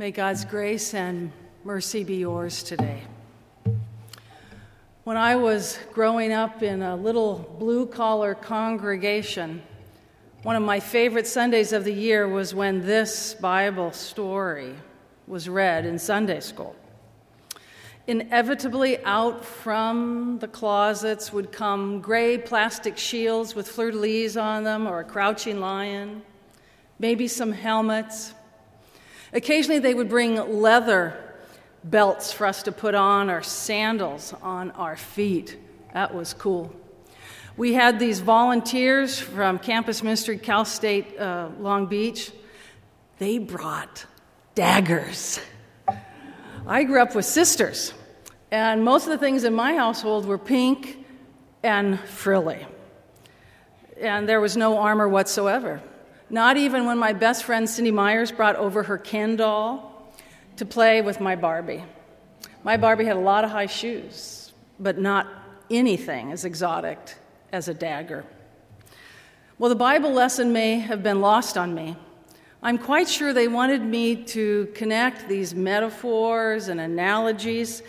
May God's grace and mercy be yours today. When I was growing up in a little blue collar congregation, one of my favorite Sundays of the year was when this Bible story was read in Sunday school. Inevitably, out from the closets would come gray plastic shields with fleur de lis on them, or a crouching lion, maybe some helmets. Occasionally, they would bring leather belts for us to put on, or sandals on our feet. That was cool. We had these volunteers from Campus Ministry, Cal State uh, Long Beach. They brought daggers. I grew up with sisters, and most of the things in my household were pink and frilly. And there was no armor whatsoever. Not even when my best friend Cindy Myers brought over her Ken doll to play with my Barbie. My Barbie had a lot of high shoes, but not anything as exotic as a dagger. Well, the Bible lesson may have been lost on me I'm quite sure they wanted me to connect these metaphors and analogies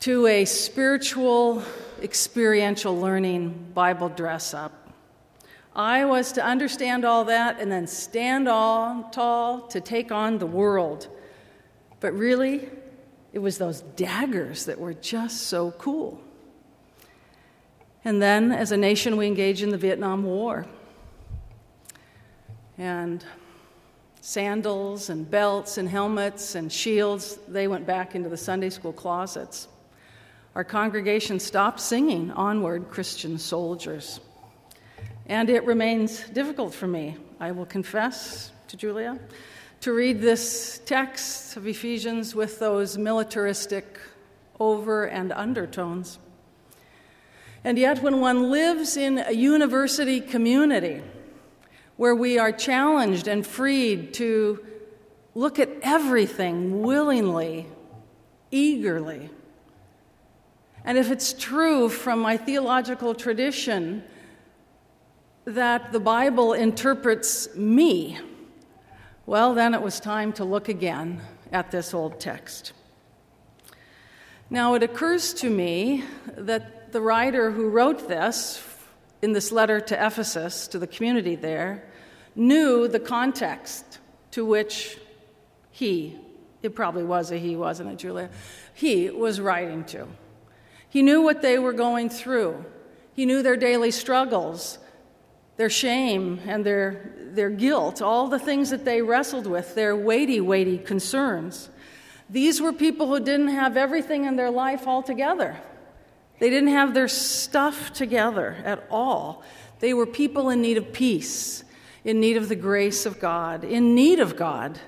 to a spiritual, experiential learning Bible dress up. I was to understand all that and then stand all tall to take on the world. But really, it was those daggers that were just so cool. And then, as a nation, we engage in the Vietnam War. And sandals and belts and helmets and shields, they went back into the Sunday school closets. Our congregation stopped singing Onward, Christian Soldiers. And it remains difficult for me, I will confess to Julia, to read this text of Ephesians with those militaristic over and undertones. And yet, when one lives in a university community, where we are challenged and freed to look at everything willingly, eagerly. And if it's true from my theological tradition that the Bible interprets me, well, then it was time to look again at this old text. Now, it occurs to me that the writer who wrote this in this letter to Ephesus, to the community there, knew the context to which he, it probably was a he, wasn't it, Julia? He was writing to. He knew what they were going through. He knew their daily struggles, their shame and their, their guilt, all the things that they wrestled with, their weighty, weighty concerns. These were people who didn't have everything in their life all together. They didn't have their stuff together at all. They were people in need of peace, in need of the grace of God, in need of God.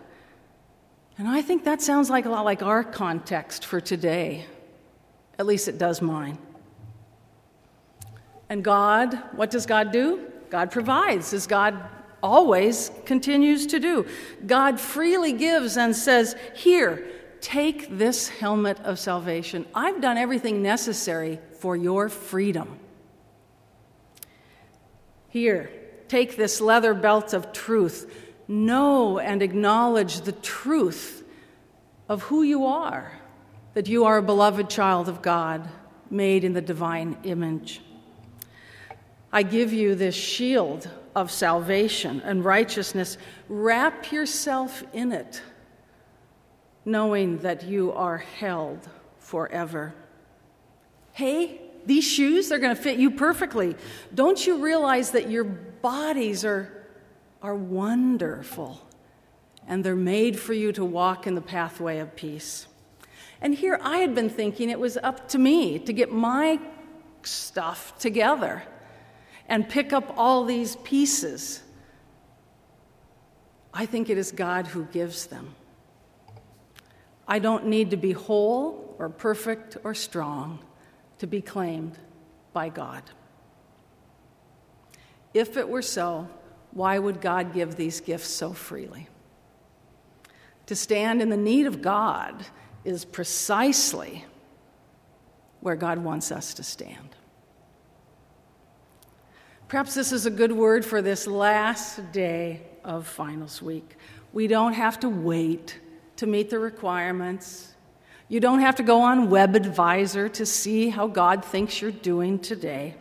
And I think that sounds like a lot like our context for today. At least it does mine. And God, what does God do? God provides, as God always continues to do. God freely gives and says, Here, Take this helmet of salvation. I've done everything necessary for your freedom. Here, take this leather belt of truth. Know and acknowledge the truth of who you are, that you are a beloved child of God, made in the divine image. I give you this shield of salvation and righteousness. Wrap yourself in it knowing that you are held forever. Hey, these shoes, they're going to fit you perfectly. Don't you realize that your bodies are, are wonderful and they're made for you to walk in the pathway of peace? And here I had been thinking it was up to me to get my stuff together and pick up all these pieces. I think it is God who gives them. I don't need to be whole or perfect or strong to be claimed by God. If it were so, why would God give these gifts so freely? To stand in the need of God is precisely where God wants us to stand. Perhaps this is a good word for this last day of finals week. We don't have to wait to meet the requirements. You don't have to go on WebAdvisor to see how God thinks you're doing today.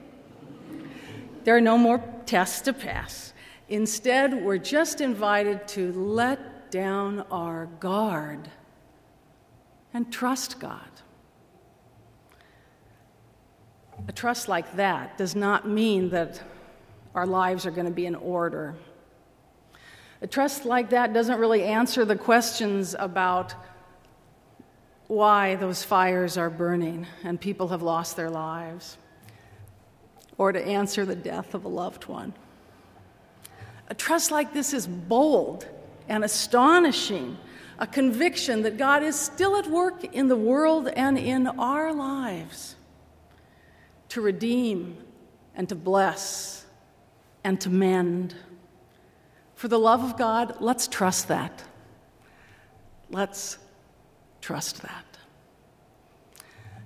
There are no more tests to pass. Instead, we're just invited to let down our guard and trust God. A trust like that does not mean that our lives are going to be in order. A trust like that doesn't really answer the questions about why those fires are burning and people have lost their lives, or to answer the death of a loved one. A trust like this is bold and astonishing, a conviction that God is still at work in the world and in our lives to redeem and to bless and to mend. For the love of God, let's trust that. Let's trust that.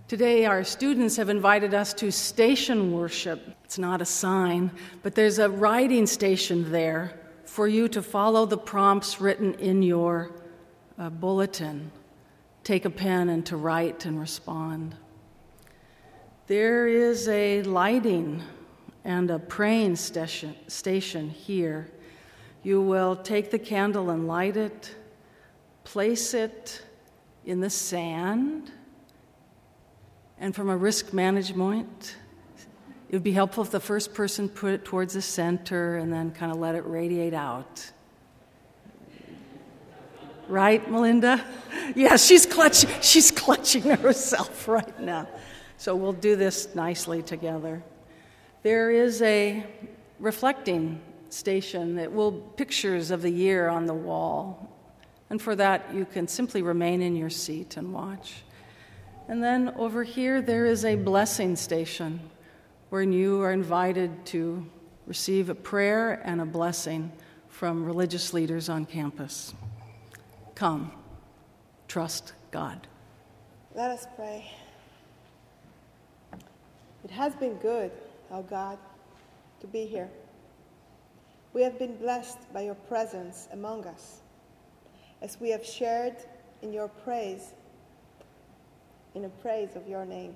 Today, our students have invited us to station worship. It's not a sign, but there's a writing station there for you to follow the prompts written in your uh, bulletin. Take a pen and to write and respond. There is a lighting and a praying station, station here. You will take the candle and light it, place it in the sand, and from a risk management, it would be helpful if the first person put it towards the center and then kind of let it radiate out. Right, Melinda? Yeah, she's clutching, she's clutching herself right now. So we'll do this nicely together. There is a reflecting station that will pictures of the year on the wall. And for that, you can simply remain in your seat and watch. And then over here, there is a blessing station where you are invited to receive a prayer and a blessing from religious leaders on campus. Come, trust God. Let us pray. It has been good, our God, to be here. We have been blessed by your presence among us as we have shared in your praise, in the praise of your name.